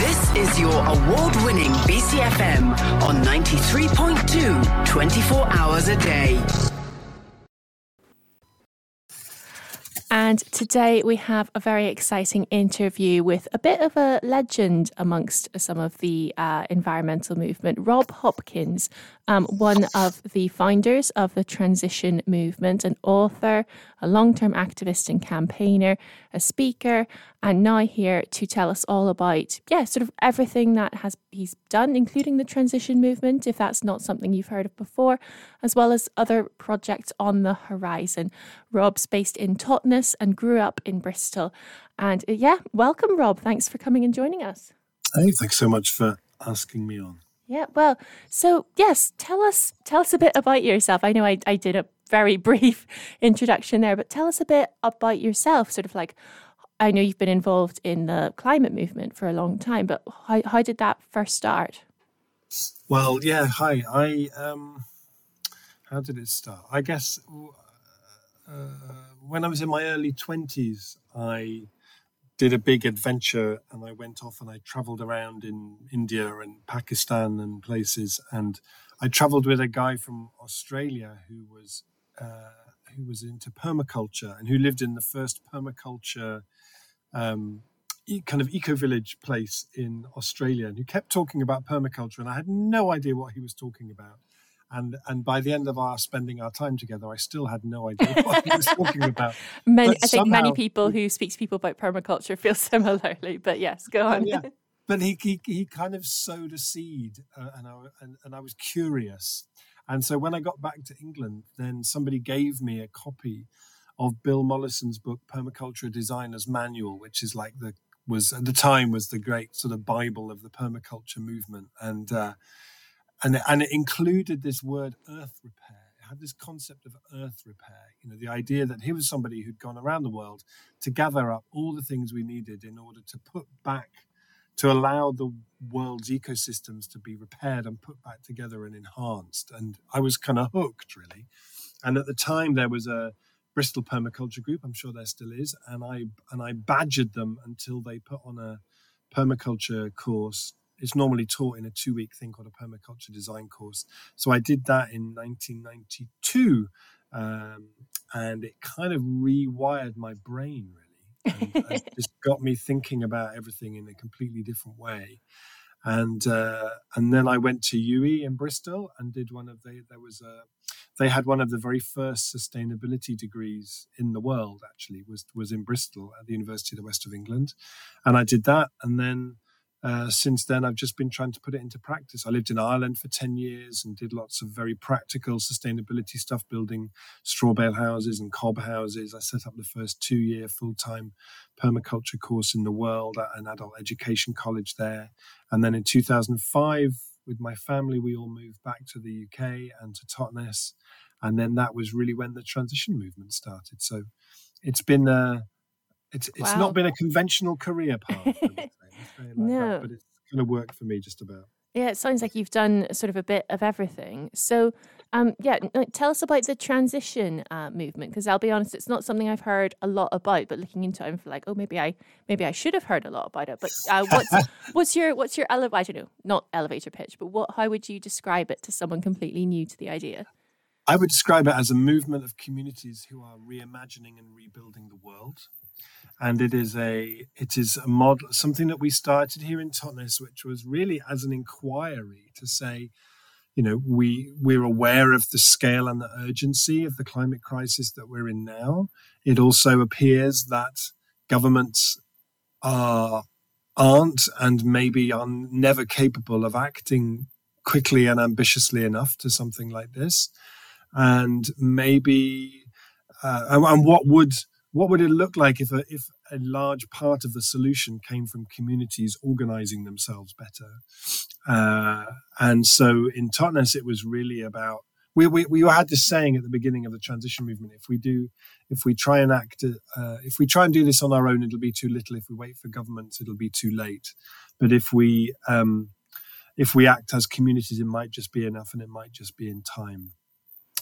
This is your award winning BCFM on 93.2 24 hours a day. And today we have a very exciting interview with a bit of a legend amongst some of the uh, environmental movement. Rob Hopkins, um, one of the founders of the transition movement, an author, a long term activist and campaigner, a speaker, and now here to tell us all about, yeah, sort of everything that has he's done, including the transition movement, if that's not something you've heard of before, as well as other projects on the horizon. Rob's based in Totnes and grew up in Bristol. And uh, yeah, welcome, Rob. Thanks for coming and joining us. Hey, thanks so much for asking me on. Yeah, well, so yes, tell us tell us a bit about yourself. I know I, I did a very brief introduction there, but tell us a bit about yourself, sort of like I know you've been involved in the climate movement for a long time, but how, how did that first start? Well, yeah, hi. I um, how did it start? I guess uh, when I was in my early twenties, I did a big adventure and I went off and I traveled around in India and Pakistan and places. And I traveled with a guy from Australia who was uh, who was into permaculture and who lived in the first permaculture um, e- kind of eco village place in Australia, and who kept talking about permaculture, and I had no idea what he was talking about. And and by the end of our spending our time together, I still had no idea what he was talking about. many, I think many people who speak to people about permaculture feel similarly. But yes, go on. Yeah. But he, he, he kind of sowed a seed, uh, and, I, and, and I was curious. And so when I got back to England, then somebody gave me a copy of Bill Mollison's book Permaculture Designer's Manual, which is like the was at the time was the great sort of bible of the permaculture movement, and uh, and and it included this word earth repair. It had this concept of earth repair. You know, the idea that he was somebody who'd gone around the world to gather up all the things we needed in order to put back to allow the world's ecosystems to be repaired and put back together and enhanced. And I was kind of hooked, really. And at the time, there was a Bristol Permaculture Group. I'm sure there still is, and I and I badgered them until they put on a permaculture course. It's normally taught in a two week thing called a permaculture design course. So I did that in 1992, um, and it kind of rewired my brain really. And it just got me thinking about everything in a completely different way and uh, and then I went to UWE in Bristol and did one of the there was a they had one of the very first sustainability degrees in the world actually was was in Bristol at the University of the West of England and I did that and then uh, since then I've just been trying to put it into practice. I lived in Ireland for 10 years and did lots of very practical sustainability stuff, building straw bale houses and cob houses. I set up the first two year full time permaculture course in the world at an adult education college there. And then in 2005, with my family, we all moved back to the UK and to Totnes. And then that was really when the transition movement started. So it's been a, it's it's wow. not been a conventional career path. like no, that, but it's going to work for me just about. Yeah, it sounds like you've done sort of a bit of everything. So, um, yeah, tell us about the transition uh, movement because I'll be honest, it's not something I've heard a lot about. But looking into it, I'm like, oh, maybe I maybe I should have heard a lot about it. But uh, what's what's your what's your elevator? I don't know, not elevator pitch, but what? How would you describe it to someone completely new to the idea? I would describe it as a movement of communities who are reimagining and rebuilding the world and it is a it is a model something that we started here in Totnes, which was really as an inquiry to say, you know, we we're aware of the scale and the urgency of the climate crisis that we're in now. It also appears that governments are aren't and maybe are never capable of acting quickly and ambitiously enough to something like this, and maybe uh, and, and what would what would it look like if a, if a large part of the solution came from communities organizing themselves better? Uh, and so in Totnes, it was really about we, we, we had this saying at the beginning of the transition movement: if we do, if we try and act, uh, if we try and do this on our own, it'll be too little. If we wait for governments, it'll be too late. But if we um, if we act as communities, it might just be enough, and it might just be in time.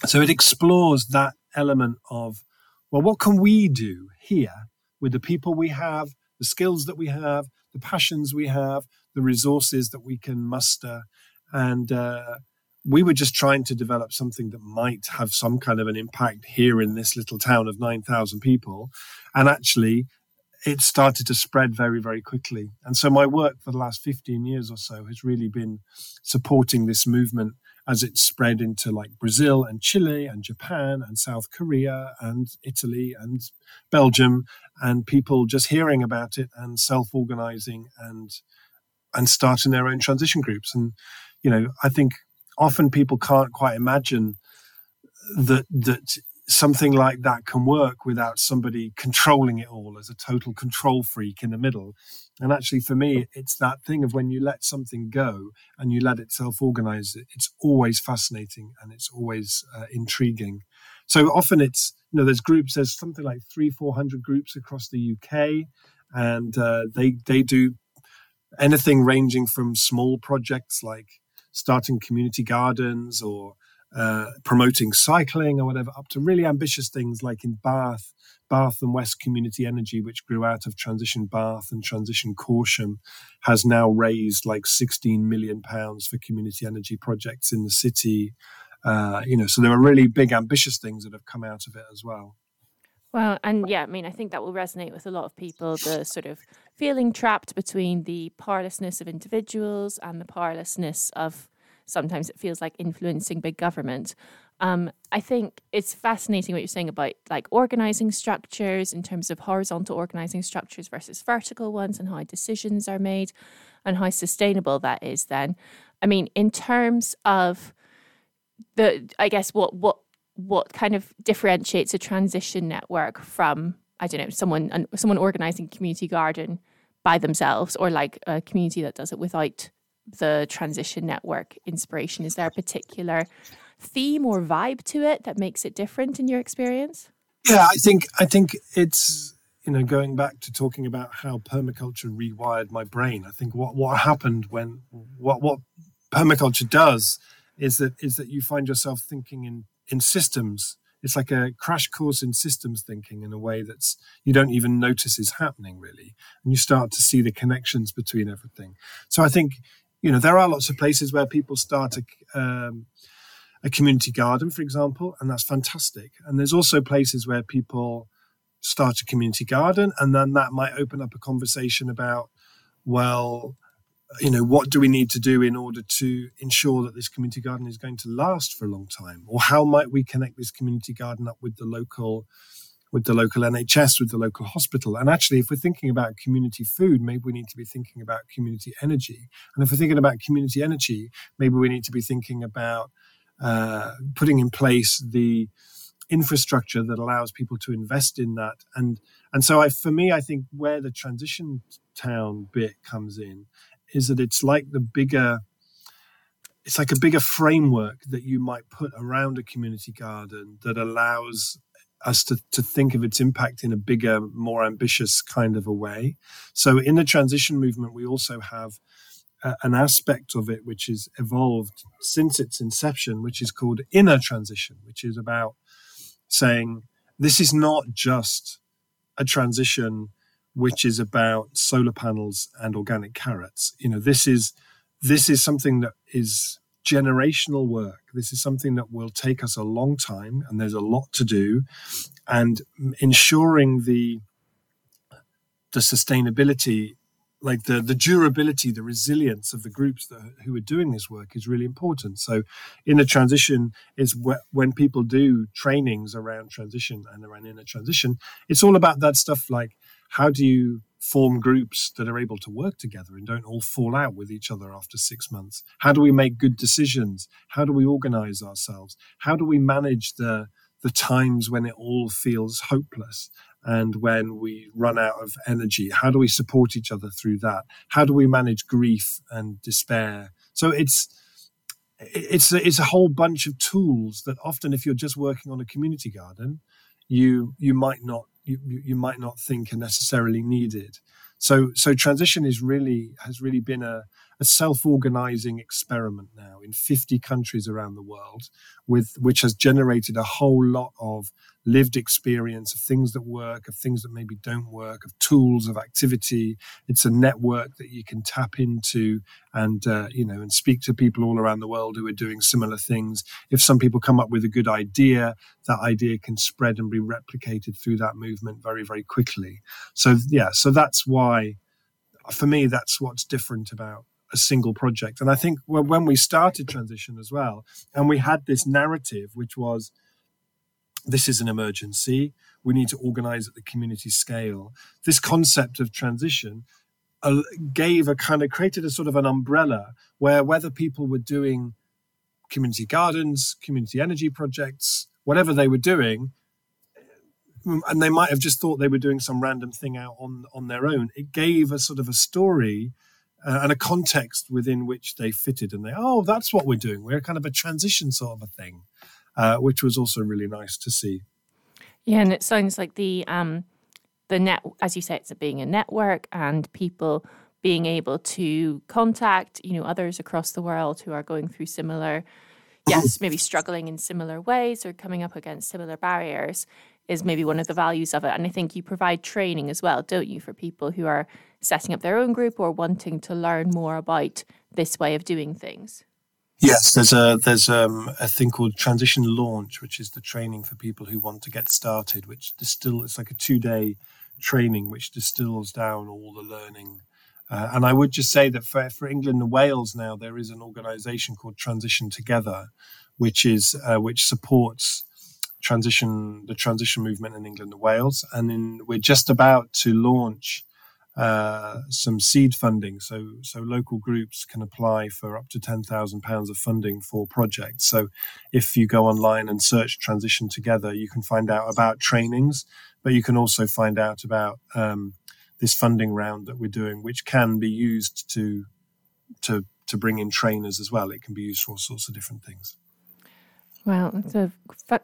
So it explores that element of well, what can we do here with the people we have, the skills that we have, the passions we have, the resources that we can muster, and uh, we were just trying to develop something that might have some kind of an impact here in this little town of 9,000 people. And actually, it started to spread very, very quickly. And so my work for the last 15 years or so has really been supporting this movement as it spread into like Brazil and Chile and Japan and South Korea and Italy and Belgium and people just hearing about it and self-organizing and and starting their own transition groups. And you know, I think often people can't quite imagine that that something like that can work without somebody controlling it all as a total control freak in the middle. And actually, for me, it's that thing of when you let something go and you let it self organize, it's always fascinating and it's always uh, intriguing. So often it's, you know, there's groups, there's something like three, 400 groups across the UK, and uh, they, they do anything ranging from small projects like starting community gardens or uh, promoting cycling or whatever, up to really ambitious things like in Bath, Bath and West Community Energy, which grew out of Transition Bath and Transition Corsham, has now raised like 16 million pounds for community energy projects in the city. Uh, you know, so there are really big, ambitious things that have come out of it as well. Well, and yeah, I mean, I think that will resonate with a lot of people the sort of feeling trapped between the powerlessness of individuals and the powerlessness of sometimes it feels like influencing big government. Um, I think it's fascinating what you're saying about like organizing structures in terms of horizontal organizing structures versus vertical ones and how decisions are made and how sustainable that is then. I mean, in terms of the I guess what what what kind of differentiates a transition network from I don't know someone someone organizing community garden by themselves or like a community that does it without the transition network inspiration? Is there a particular theme or vibe to it that makes it different in your experience? Yeah, I think I think it's you know going back to talking about how permaculture rewired my brain. I think what what happened when what what permaculture does is that is that you find yourself thinking in in systems. It's like a crash course in systems thinking in a way that's you don't even notice is happening really, and you start to see the connections between everything. So I think you know, there are lots of places where people start a, um, a community garden, for example, and that's fantastic. And there's also places where people start a community garden, and then that might open up a conversation about, well, you know, what do we need to do in order to ensure that this community garden is going to last for a long time? Or how might we connect this community garden up with the local with the local NHS, with the local hospital. And actually, if we're thinking about community food, maybe we need to be thinking about community energy. And if we're thinking about community energy, maybe we need to be thinking about uh, putting in place the infrastructure that allows people to invest in that. And and so, I, for me, I think where the transition town bit comes in is that it's like the bigger it's like a bigger framework that you might put around a community garden that allows us to, to think of its impact in a bigger, more ambitious kind of a way. So, in the transition movement, we also have uh, an aspect of it which has evolved since its inception, which is called inner transition, which is about saying this is not just a transition which is about solar panels and organic carrots. You know, this is this is something that is generational work. This is something that will take us a long time, and there's a lot to do. And ensuring the the sustainability, like the the durability, the resilience of the groups that, who are doing this work is really important. So, inner transition is wh- when people do trainings around transition and around inner transition. It's all about that stuff like how do you form groups that are able to work together and don't all fall out with each other after six months? How do we make good decisions? How do we organize ourselves? How do we manage the the times when it all feels hopeless and when we run out of energy? How do we support each other through that? How do we manage grief and despair? So it's it's a, it's a whole bunch of tools that often, if you're just working on a community garden, you you might not you, you might not think are necessarily needed. So, so transition is really has really been a, a self-organizing experiment now in 50 countries around the world, with which has generated a whole lot of lived experience of things that work, of things that maybe don't work, of tools, of activity. It's a network that you can tap into and uh, you know and speak to people all around the world who are doing similar things. If some people come up with a good idea, that idea can spread and be replicated through that movement very very quickly. So yeah, so that's why for me that's what's different about a single project. And I think when we started transition as well, and we had this narrative, which was this is an emergency. We need to organize at the community scale. This concept of transition uh, gave a kind of created a sort of an umbrella where whether people were doing community gardens, community energy projects, whatever they were doing, mm, and they might have just thought they were doing some random thing out on on their own. It gave a sort of a story uh, and a context within which they fitted, and they oh, that's what we're doing. We're kind of a transition sort of a thing uh, which was also really nice to see. Yeah, and it sounds like the um, the net, as you say, it's being a network and people being able to contact, you know, others across the world who are going through similar, yes, maybe struggling in similar ways or coming up against similar barriers is maybe one of the values of it. And I think you provide training as well, don't you, for people who are setting up their own group or wanting to learn more about this way of doing things. Yes, there's a there's um, a thing called transition launch, which is the training for people who want to get started. Which distill it's like a two day training, which distills down all the learning. Uh, and I would just say that for, for England and Wales now, there is an organisation called Transition Together, which is uh, which supports transition the transition movement in England and Wales. And in, we're just about to launch uh, some seed funding. So, so local groups can apply for up to ten thousand pounds of funding for projects. So, if you go online and search "Transition Together," you can find out about trainings, but you can also find out about um, this funding round that we're doing, which can be used to to to bring in trainers as well. It can be used for all sorts of different things. Well, so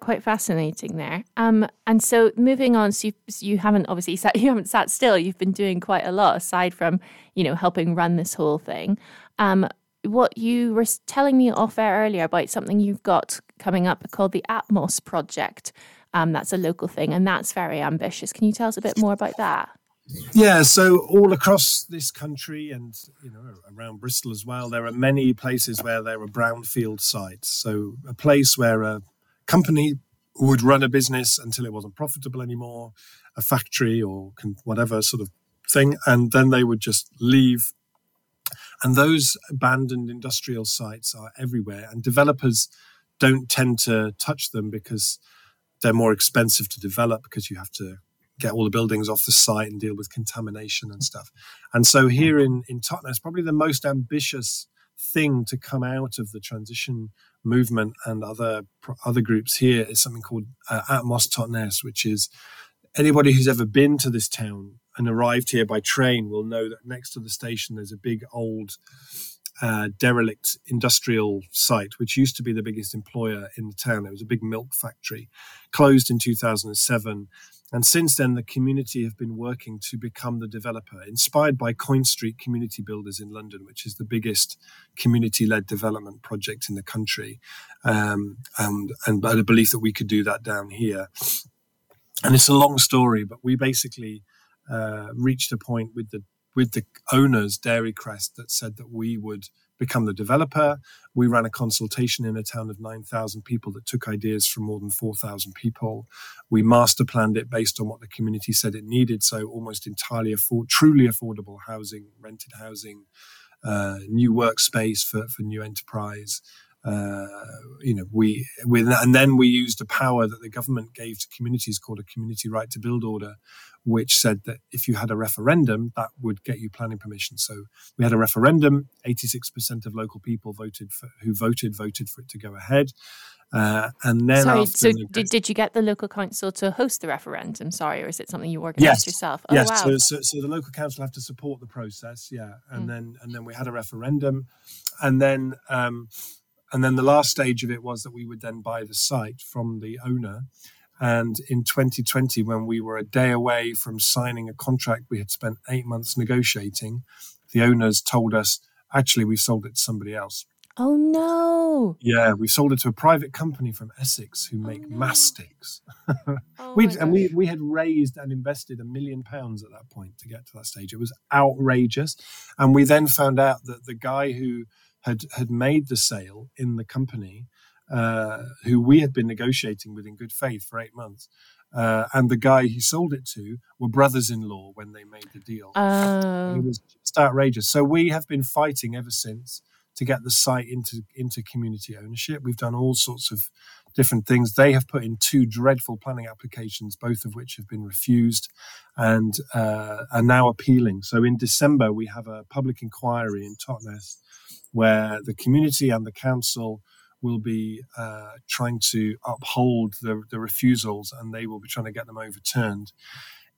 quite fascinating there. Um, and so moving on, so you, you haven't obviously sat, you haven't sat still. You've been doing quite a lot aside from you know helping run this whole thing. Um, what you were telling me off air earlier about something you've got coming up called the Atmos Project. Um, that's a local thing, and that's very ambitious. Can you tell us a bit more about that? Yeah, so all across this country and you know around Bristol as well, there are many places where there are brownfield sites. So a place where a company would run a business until it wasn't profitable anymore, a factory or whatever sort of thing, and then they would just leave. And those abandoned industrial sites are everywhere, and developers don't tend to touch them because they're more expensive to develop because you have to get all the buildings off the site and deal with contamination and stuff. And so here in, in Totnes, probably the most ambitious thing to come out of the transition movement and other other groups here is something called uh, Atmos Totnes, which is anybody who's ever been to this town and arrived here by train will know that next to the station there's a big old uh, derelict industrial site, which used to be the biggest employer in the town. It was a big milk factory, closed in 2007. And since then, the community have been working to become the developer, inspired by Coin Street Community Builders in London, which is the biggest community led development project in the country. Um, and, and by the belief that we could do that down here. And it's a long story, but we basically uh, reached a point with the with the owners, Dairy Crest, that said that we would become the developer. We ran a consultation in a town of 9,000 people that took ideas from more than 4,000 people. We master planned it based on what the community said it needed. So almost entirely afford, truly affordable housing, rented housing, uh, new workspace for, for new enterprise. Uh, you know, we, we, and then we used a power that the government gave to communities called a community right to build order, which said that if you had a referendum, that would get you planning permission. So we had a referendum. 86% of local people voted for, who voted voted for it to go ahead. Uh, and then sorry, so the, did, did you get the local council to host the referendum? Sorry, or is it something you organised yes, yourself? Oh, yes, wow. so, so, so, the local council have to support the process, yeah, and mm. then and then we had a referendum, and then um, and then the last stage of it was that we would then buy the site from the owner, and in 2020, when we were a day away from signing a contract we had spent eight months negotiating, the owners told us, actually, we've sold it to somebody else. Oh no! Yeah, we sold it to a private company from Essex who oh, make oh, no. mastics. oh we and we we had raised and invested a million pounds at that point to get to that stage. It was outrageous, and we then found out that the guy who had had made the sale in the company, uh, who we had been negotiating with in good faith for eight months, uh, and the guy he sold it to were brothers-in-law when they made the deal. Oh. It was just outrageous. So we have been fighting ever since to get the site into into community ownership. We've done all sorts of different things. They have put in two dreadful planning applications, both of which have been refused and uh, are now appealing. So in December, we have a public inquiry in Totnes where the community and the council will be uh, trying to uphold the, the, refusals and they will be trying to get them overturned.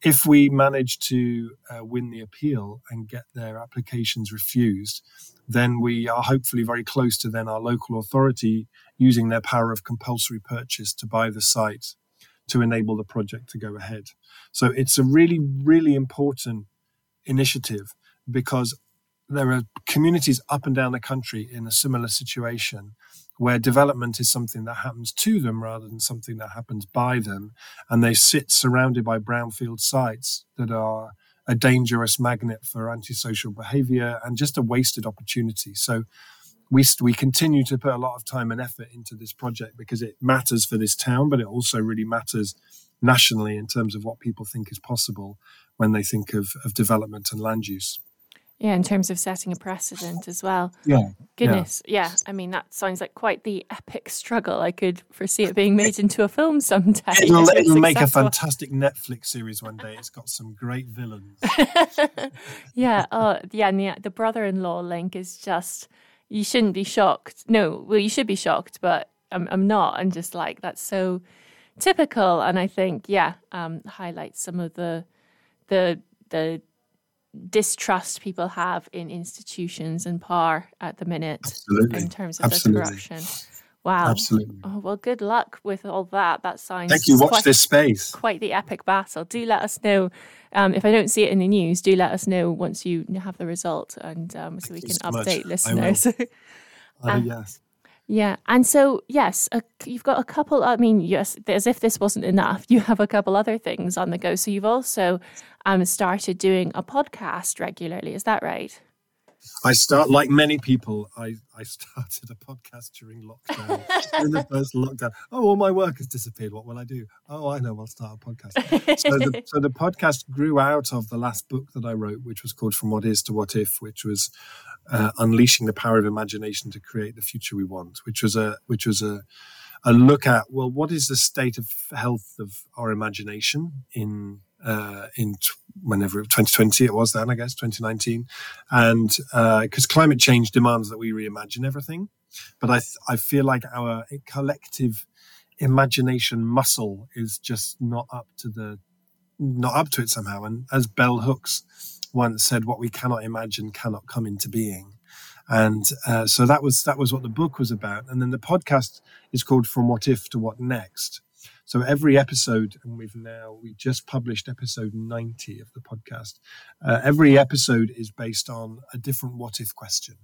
If we manage to uh, win the appeal and get their applications refused, then we are hopefully very close to then our local authority using their power of compulsory purchase to buy the site to enable the project to go ahead. So it's a really, really important initiative because there are communities up and down the country in a similar situation where development is something that happens to them rather than something that happens by them. And they sit surrounded by brownfield sites that are a dangerous magnet for antisocial behavior and just a wasted opportunity. So we, we continue to put a lot of time and effort into this project because it matters for this town, but it also really matters nationally in terms of what people think is possible when they think of, of development and land use. Yeah, in terms of setting a precedent as well. Yeah. Goodness. Yeah. yeah. I mean, that sounds like quite the epic struggle. I could foresee it being made into a film someday. It'll, it'll make a fantastic Netflix series one day. It's got some great villains. yeah. Oh, yeah. And the, the brother in law link is just, you shouldn't be shocked. No, well, you should be shocked, but I'm, I'm not. I'm just like, that's so typical. And I think, yeah, um, highlights some of the, the, the, distrust people have in institutions and power at the minute Absolutely. in terms of Absolutely. the corruption. Wow. Absolutely. Oh, well, good luck with all that. That sounds. Thank you. Watch quite, this space. Quite the epic battle. Do let us know. Um, if I don't see it in the news, do let us know once you have the result, and um, so we can so update much. listeners. uh, yes. Yeah, and so yes, a, you've got a couple. I mean, yes, as if this wasn't enough, you have a couple other things on the go. So you've also um, started doing a podcast regularly. Is that right? I start like many people. I, I started a podcast during lockdown, in the first lockdown. Oh, all my work has disappeared. What will I do? Oh, I know. I'll start a podcast. so, the, so the podcast grew out of the last book that I wrote, which was called From What Is to What If, which was uh, unleashing the power of imagination to create the future we want. Which was a which was a a look at well, what is the state of health of our imagination in uh, in t- whenever 2020 it was then, I guess 2019, and because uh, climate change demands that we reimagine everything, but I th- I feel like our collective imagination muscle is just not up to the not up to it somehow. And as Bell Hooks once said, "What we cannot imagine cannot come into being." And uh, so that was that was what the book was about. And then the podcast is called "From What If to What Next." So every episode, and we've now we just published episode ninety of the podcast. Uh, every episode is based on a different what if question,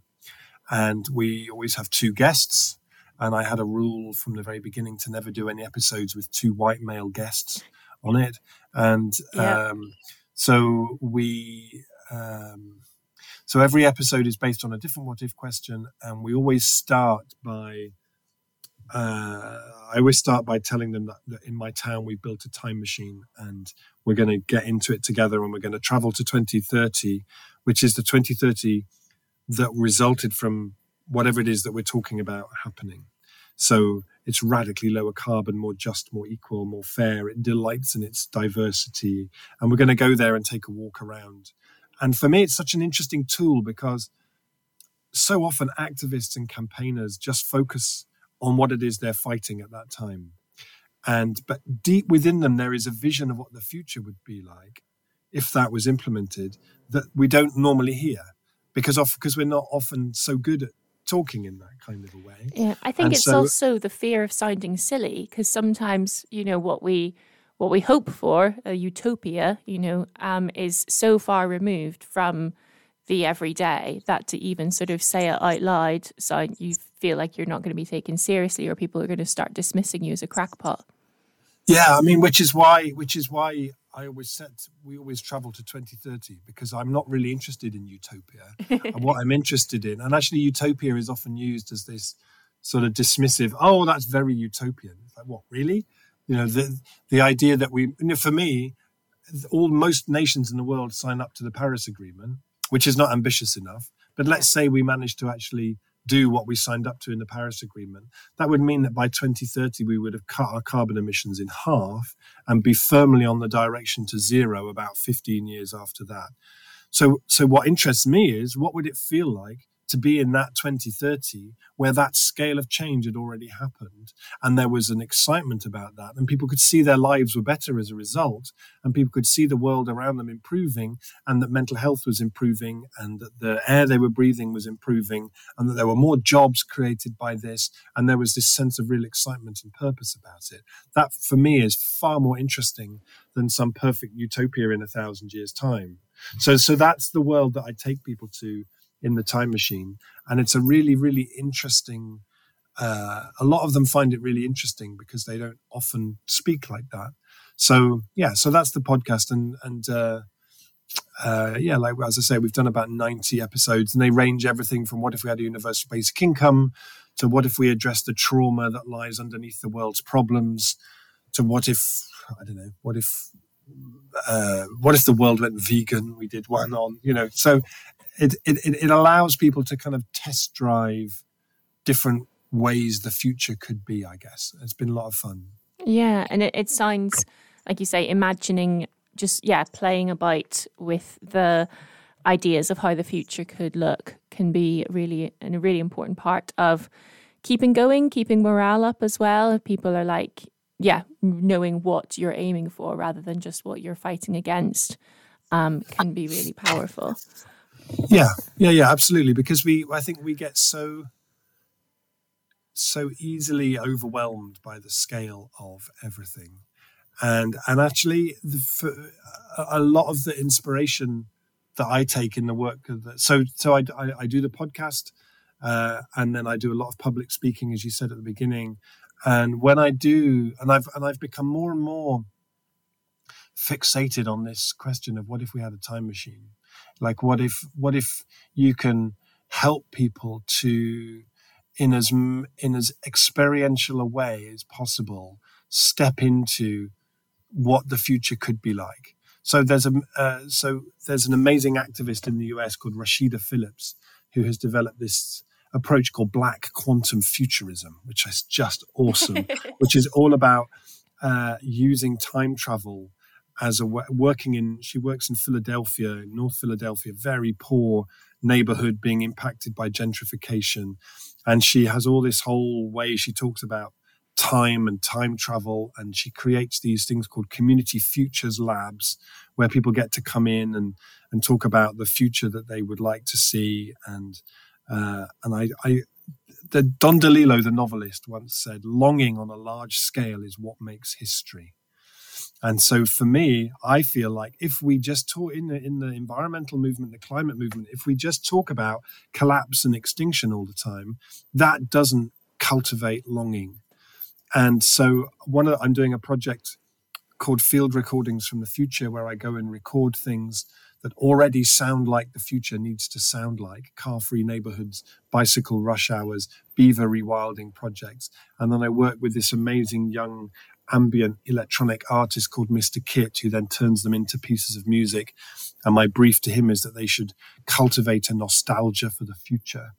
and we always have two guests. And I had a rule from the very beginning to never do any episodes with two white male guests on it. And yeah. um, so we. Um, so every episode is based on a different what if question, and we always start by uh, I always start by telling them that, that, in my town we've built a time machine and we're going to get into it together and we're going to travel to 2030, which is the 2030 that resulted from whatever it is that we're talking about happening. So it's radically lower carbon, more just, more equal, more fair. It delights in its diversity. And we're going to go there and take a walk around. And for me, it's such an interesting tool because so often activists and campaigners just focus on what it is they're fighting at that time. And but deep within them there is a vision of what the future would be like if that was implemented that we don't normally hear because of because we're not often so good at talking in that kind of a way. Yeah, I think and it's so, also the fear of sounding silly because sometimes you know what we what we hope for a utopia, you know, um, is so far removed from the everyday that to even sort of say it out loud, so you've feel like you're not going to be taken seriously or people are going to start dismissing you as a crackpot. Yeah, I mean, which is why, which is why I always set we always travel to 2030 because I'm not really interested in utopia. and what I'm interested in, and actually, utopia is often used as this sort of dismissive. Oh, that's very utopian. It's like what really? You know, the the idea that we, you know, for me, all most nations in the world sign up to the Paris Agreement, which is not ambitious enough. But let's say we manage to actually do what we signed up to in the Paris Agreement, that would mean that by 2030 we would have cut our carbon emissions in half and be firmly on the direction to zero about 15 years after that. So, so what interests me is what would it feel like to be in that 2030 where that scale of change had already happened and there was an excitement about that and people could see their lives were better as a result and people could see the world around them improving and that mental health was improving and that the air they were breathing was improving and that there were more jobs created by this and there was this sense of real excitement and purpose about it. That for me is far more interesting than some perfect utopia in a thousand years time. So so that's the world that i take people to in the time machine. And it's a really, really interesting. Uh, a lot of them find it really interesting because they don't often speak like that. So yeah, so that's the podcast, and and uh, uh, yeah, like as I say, we've done about ninety episodes, and they range everything from what if we had a universal basic income to what if we address the trauma that lies underneath the world's problems to what if I don't know, what if uh, what if the world went vegan? We did one on, you know, so it, it, it allows people to kind of test drive different ways the future could be, I guess. It's been a lot of fun. Yeah. And it, it sounds, like you say, imagining just, yeah, playing a about with the ideas of how the future could look can be really and a really important part of keeping going, keeping morale up as well. If people are like, yeah, knowing what you're aiming for rather than just what you're fighting against um, can be really powerful. Yeah, yeah, yeah, absolutely. Because we, I think we get so, so easily overwhelmed by the scale of everything, and and actually, the, a lot of the inspiration that I take in the work that so so I, I, I do the podcast, uh, and then I do a lot of public speaking, as you said at the beginning, and when I do, and I've and I've become more and more fixated on this question of what if we had a time machine like what if what if you can help people to in as in as experiential a way as possible step into what the future could be like? So there's a uh, so there's an amazing activist in the US called Rasheedah Phillips who has developed this approach called black quantum futurism which is just awesome which is all about uh, using time travel as a working in she works in Philadelphia, North Philadelphia, very poor neighborhood being impacted by gentrification, and she has all this whole way she talks about time and time travel and she creates these things called community futures labs where people get to come in and and talk about the future that they would like to see and uh, and I, I the Don DeLillo, the novelist, once said, "Longing on a large scale is what makes history." And so for me, I feel like if we just talk in the, in the environmental movement, the climate movement, if we just talk about collapse and extinction all the time, that doesn't cultivate longing. And so one of, I'm doing a project called Field Recordings from the Future, where I go and record things that already sound like the future needs to sound like car free neighborhoods, bicycle rush hours, beaver rewilding projects. And then I work with this amazing young ambient electronic artist called Mr. Kit, who then turns them into pieces of music. And my brief to him is that they should cultivate a nostalgia for the future.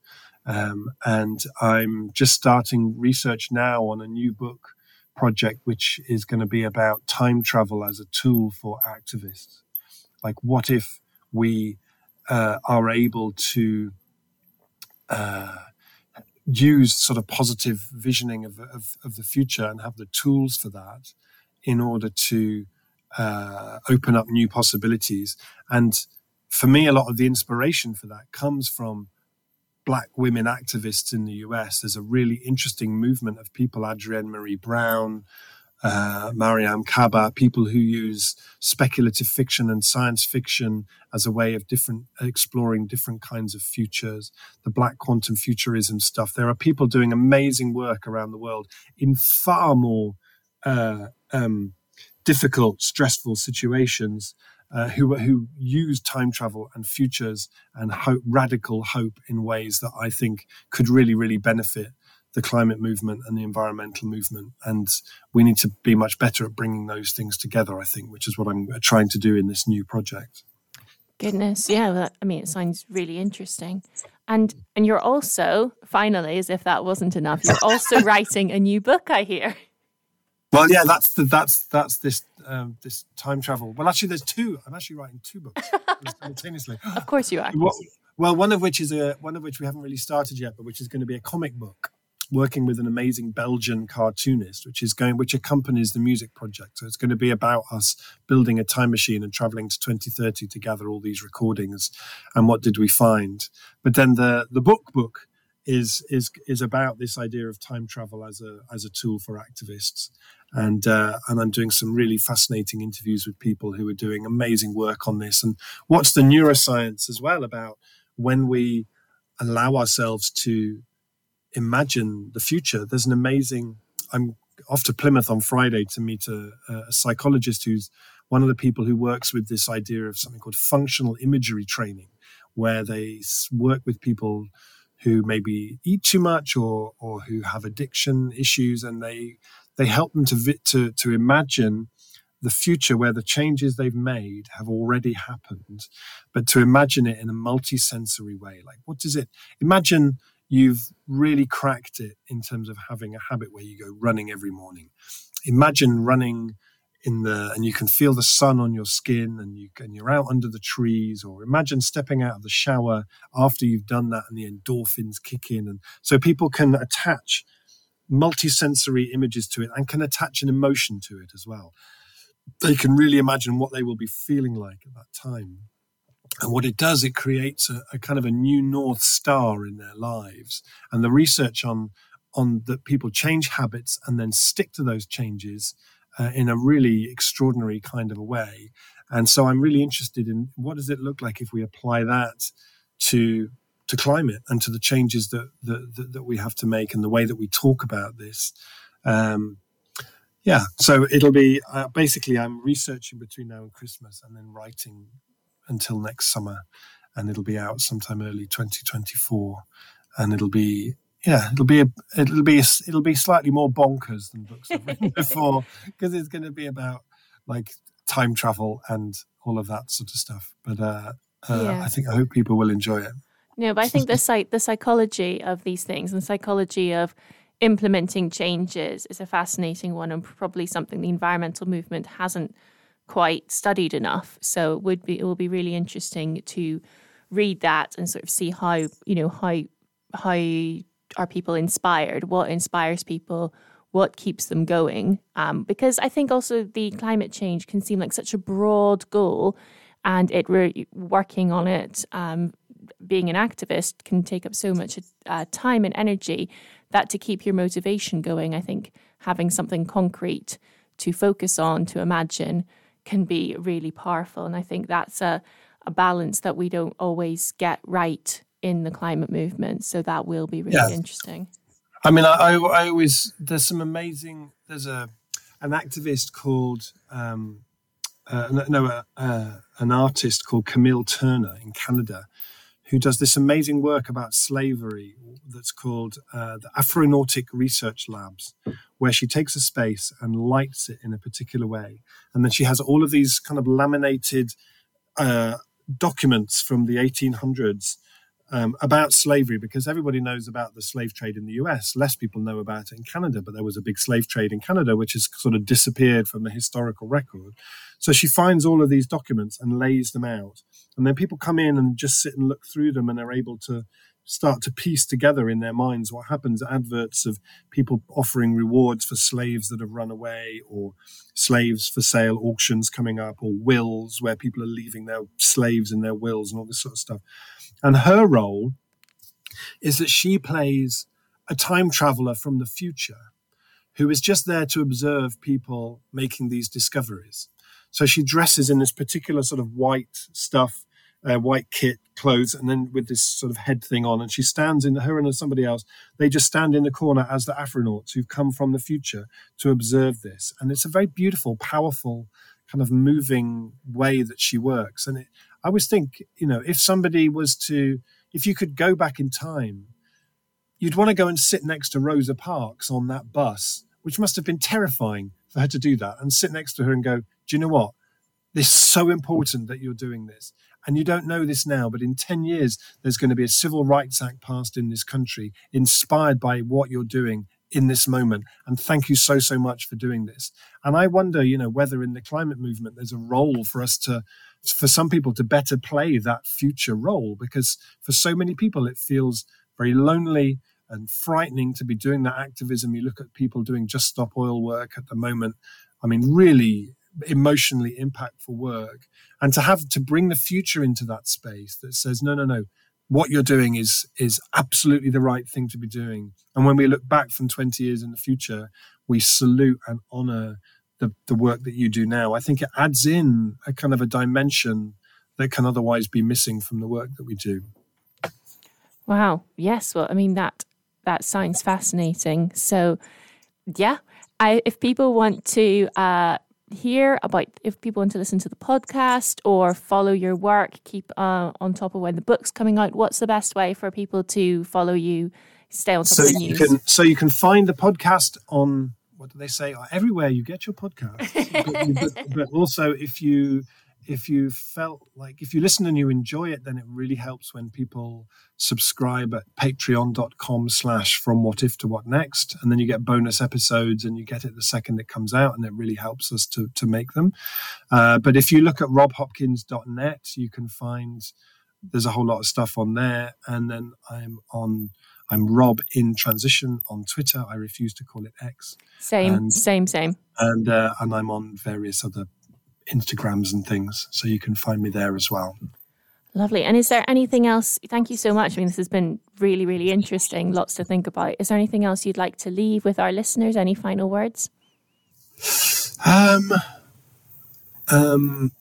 Um, and I'm just starting research now on a new book project, which is going to be about time travel as a tool for activists. Like, what if we uh, are able to uh, use sort of positive visioning of, of, of, the future and have the tools for that in order to uh, open up new possibilities. And for me, a lot of the inspiration for that comes from black women activists in the US. There's a really interesting movement of people, Adrienne Maree Brown, uh, Mariame Kaba, people who use speculative fiction and science fiction as a way of different exploring different kinds of futures, the black quantum futurism stuff. There are people doing amazing work around the world in far more uh, um, difficult, stressful situations. Uh, who who use time travel and futures and hope, radical hope in ways that I think could really really benefit the climate movement and the environmental movement. And we need to be much better at bringing those things together, I think, which is what I'm trying to do in this new project. Goodness, yeah. That, I mean, it sounds really interesting. And and you're also, finally, as if that wasn't enough, you're also writing a new book. I hear. Well, yeah, that's the, that's that's this um, this time travel. Well, actually, there's two. I'm actually writing two books simultaneously. of course, you are. Well, well, one of which is a one of which we haven't really started yet, but which is going to be a comic book working with an amazing Belgian cartoonist, which is going, which accompanies the music project. So it's going to be about us building a time machine and traveling to 2030 to gather all these recordings and what did we find. But then the the book book is is is about this idea of time travel as a as a tool for activists, and uh, and I'm doing some really fascinating interviews with people who are doing amazing work on this, and what's the neuroscience as well about when we allow ourselves to imagine the future. There's an amazing. I'm off to Plymouth on Friday to meet a, a psychologist who's one of the people who works with this idea of something called functional imagery training, where they work with people who maybe eat too much or or who have addiction issues, and they they help them to to to imagine the future where the changes they've made have already happened, but to imagine it in a multi-sensory way. Like, what does it imagine? You've really cracked it in terms of having a habit where you go running every morning. Imagine running in the and you can feel the sun on your skin and you and you're out under the trees or imagine stepping out of the shower after you've done that and the endorphins kick in. And so people can attach multisensory images to it and can attach an emotion to it as well. They can really imagine what they will be feeling like at that time and what it does, it creates a, a, kind of a new north star in their lives. And the research on on that people change habits and then stick to those changes uh, in a really extraordinary kind of a way. And so I'm really interested in what does it look like if we apply that to to climate and to the changes that that, that we have to make and the way that we talk about this. Um, yeah, so it'll be uh, basically I'm researching between now and Christmas and then writing until next summer, and it'll be out sometime early 2024, and it'll be yeah, it'll be a, it'll be a, it'll be slightly more bonkers than books I've written before because it's going to be about like time travel and all of that sort of stuff. But uh, uh, yeah. I think I hope people will enjoy it. No, but I think the psych- the psychology of these things and the psychology of implementing changes is a fascinating one and probably something the environmental movement hasn't quite studied enough. So it would be it will be really interesting to read that and sort of see how you know how how are people inspired, what inspires people, what keeps them going. Um, because I think also the climate change can seem like such a broad goal, and it re- working on it. Um, being an activist can take up so much uh, time and energy that to keep your motivation going, I think having something concrete to focus on, to imagine, can be really powerful. And I think that's a, a balance that we don't always get right in the climate movement. So that will be really yeah. interesting. I mean, I, I, I, always, there's some amazing, there's a, an activist called, um, uh, no, uh, uh, an artist called Camille Turner in Canada who does this amazing work about slavery that's called uh, the Afronautic Research Labs, where she takes a space and lights it in a particular way. And then she has all of these kind of laminated uh, documents from the 1800s um, about slavery because everybody knows about the slave trade in the US. Less people know about it in Canada, but there was a big slave trade in Canada, which has sort of disappeared from the historical record. So she finds all of these documents and lays them out. And then people come in and just sit and look through them and are able to start to piece together in their minds what happens adverts of people offering rewards for slaves that have run away or slaves for sale auctions coming up or wills where people are leaving their slaves in their wills and all this sort of stuff and her role is that she plays a time traveler from the future who is just there to observe people making these discoveries. So she dresses in this particular sort of white stuff, uh, white kit clothes, and then with this sort of head thing on. And she stands in her and somebody else. They just stand in the corner as the Afronauts who've come from the future to observe this. And it's a very beautiful, powerful, kind of moving way that she works. And it, I always think, you know, if somebody was to, if you could go back in time, you'd want to go and sit next to Rosa Parks on that bus, which must have been terrifying for her to do that and sit next to her and go, do you know what? This is so important that you're doing this. And you don't know this now, but in 10 years, there's going to be a Civil Rights Act passed in this country inspired by what you're doing in this moment. And thank you so, so much for doing this. And I wonder, you know, whether in the climate movement, there's a role for us to, for some people to better play that future role, because for so many people, it feels very lonely and frightening to be doing that activism. You look at people doing just stop oil work at the moment. I mean, really emotionally impactful work and to have to bring the future into that space that says no no no what you're doing is is absolutely the right thing to be doing. And when we look back from 20 years in the future we salute and honor the, the work that you do now. I think it adds in a kind of a dimension that can otherwise be missing from the work that we do. Wow. Yes. Well i mean that that sounds fascinating. So yeah I, if people want to uh, hear about if people want to listen to the podcast or follow your work, keep uh, on top of when the book's coming out, what's the best way for people to follow you, stay on top so of the news? You can, so you can find the podcast on what do they say? Everywhere you get your podcast. but, but, but also, if you if you felt like if you listen and you enjoy it then it really helps when people subscribe at patreon.com slash from what if to what next and then you get bonus episodes and you get it the second it comes out and it really helps us to, to make them uh, but if you look at robhopkins.net you can find there's a whole lot of stuff on there and then i'm on I'm Rob in transition on Twitter. I refuse to call it X. Same, and, same, same. And uh, and I'm on various other Instagrams and things. So you can find me there as well. Lovely. And is there anything else? Thank you so much. I mean, this has been really, really interesting. Lots to think about. Is there anything else you'd like to leave with our listeners? Any final words? Um, um,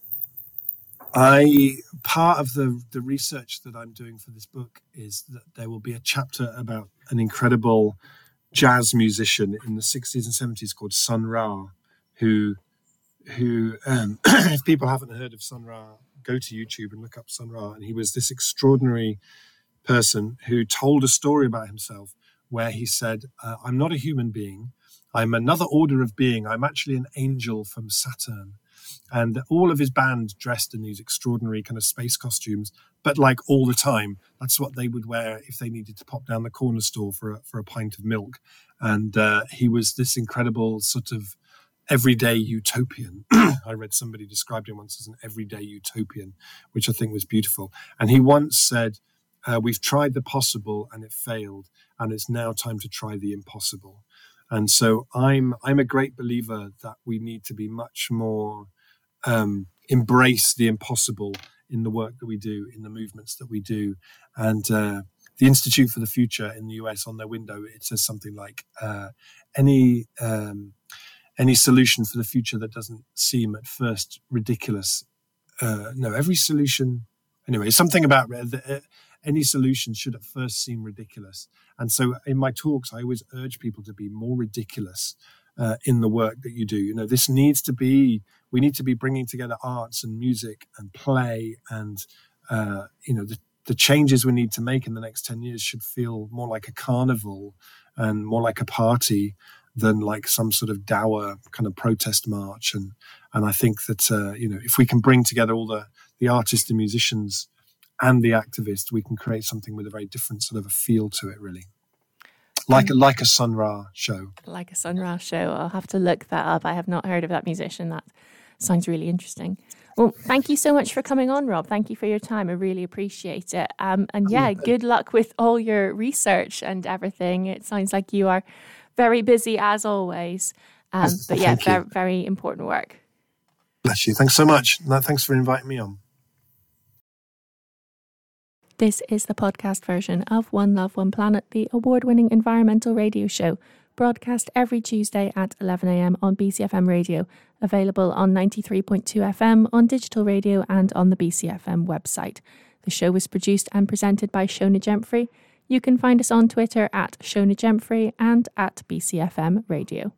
I part of the the research that I'm doing for this book is that there will be a chapter about an incredible jazz musician in the 60s and 70s called Sun Ra, who who, um, if people haven't heard of Sun Ra, go to YouTube and look up Sun Ra. And he was this extraordinary person who told a story about himself where he said, uh, I'm not a human being. I'm another order of being. I'm actually an angel from Saturn. And all of his band dressed in these extraordinary kind of space costumes, but like all the time, that's what they would wear if they needed to pop down the corner store for a, for a pint of milk. And uh, he was this incredible sort of everyday utopian. I read somebody described him once as an everyday utopian, which I think was beautiful. And he once said, uh, We've tried the possible and it failed, and it's now time to try the impossible. And so I'm I'm a great believer that we need to be much more um, embrace the impossible in the work that we do, in the movements that we do, and uh, the Institute for the Future in the US on their window it says something like uh, any um, any solution for the future that doesn't seem at first ridiculous. Uh, no, every solution, anyway, something about uh, any solution should at first seem ridiculous. And so in my talks, I always urge people to be more ridiculous uh, in the work that you do. You know, this needs to be, we need to be bringing together arts and music and play and, uh, you know, the, the changes we need to make in the next 10 years should feel more like a carnival and more like a party than like some sort of dour kind of protest march. And and I think that uh, you know if we can bring together all the the artists and musicians and the activists, we can create something with a very different sort of a feel to it, really. Like a, like a Sun Ra show. Like a Sun Ra show. I'll have to look that up. I have not heard of that musician. That sounds really interesting. Well, thank you so much for coming on, Rob. Thank you for your time. I really appreciate it. Um, and yeah, good luck with all your research and everything. It sounds like you are very busy as always. Um, but yeah, very, very important work. Bless you. Thanks so much. No, thanks for inviting me on. This is the podcast version of One Love, One Planet, the award winning environmental radio show, broadcast every Tuesday at 11am on BCFM radio, available on 93.2 FM, on digital radio, and on the BCFM website. The show was produced and presented by Shona Jemphrey. You can find us on Twitter at Shona Jemphrey and at BCFM Radio.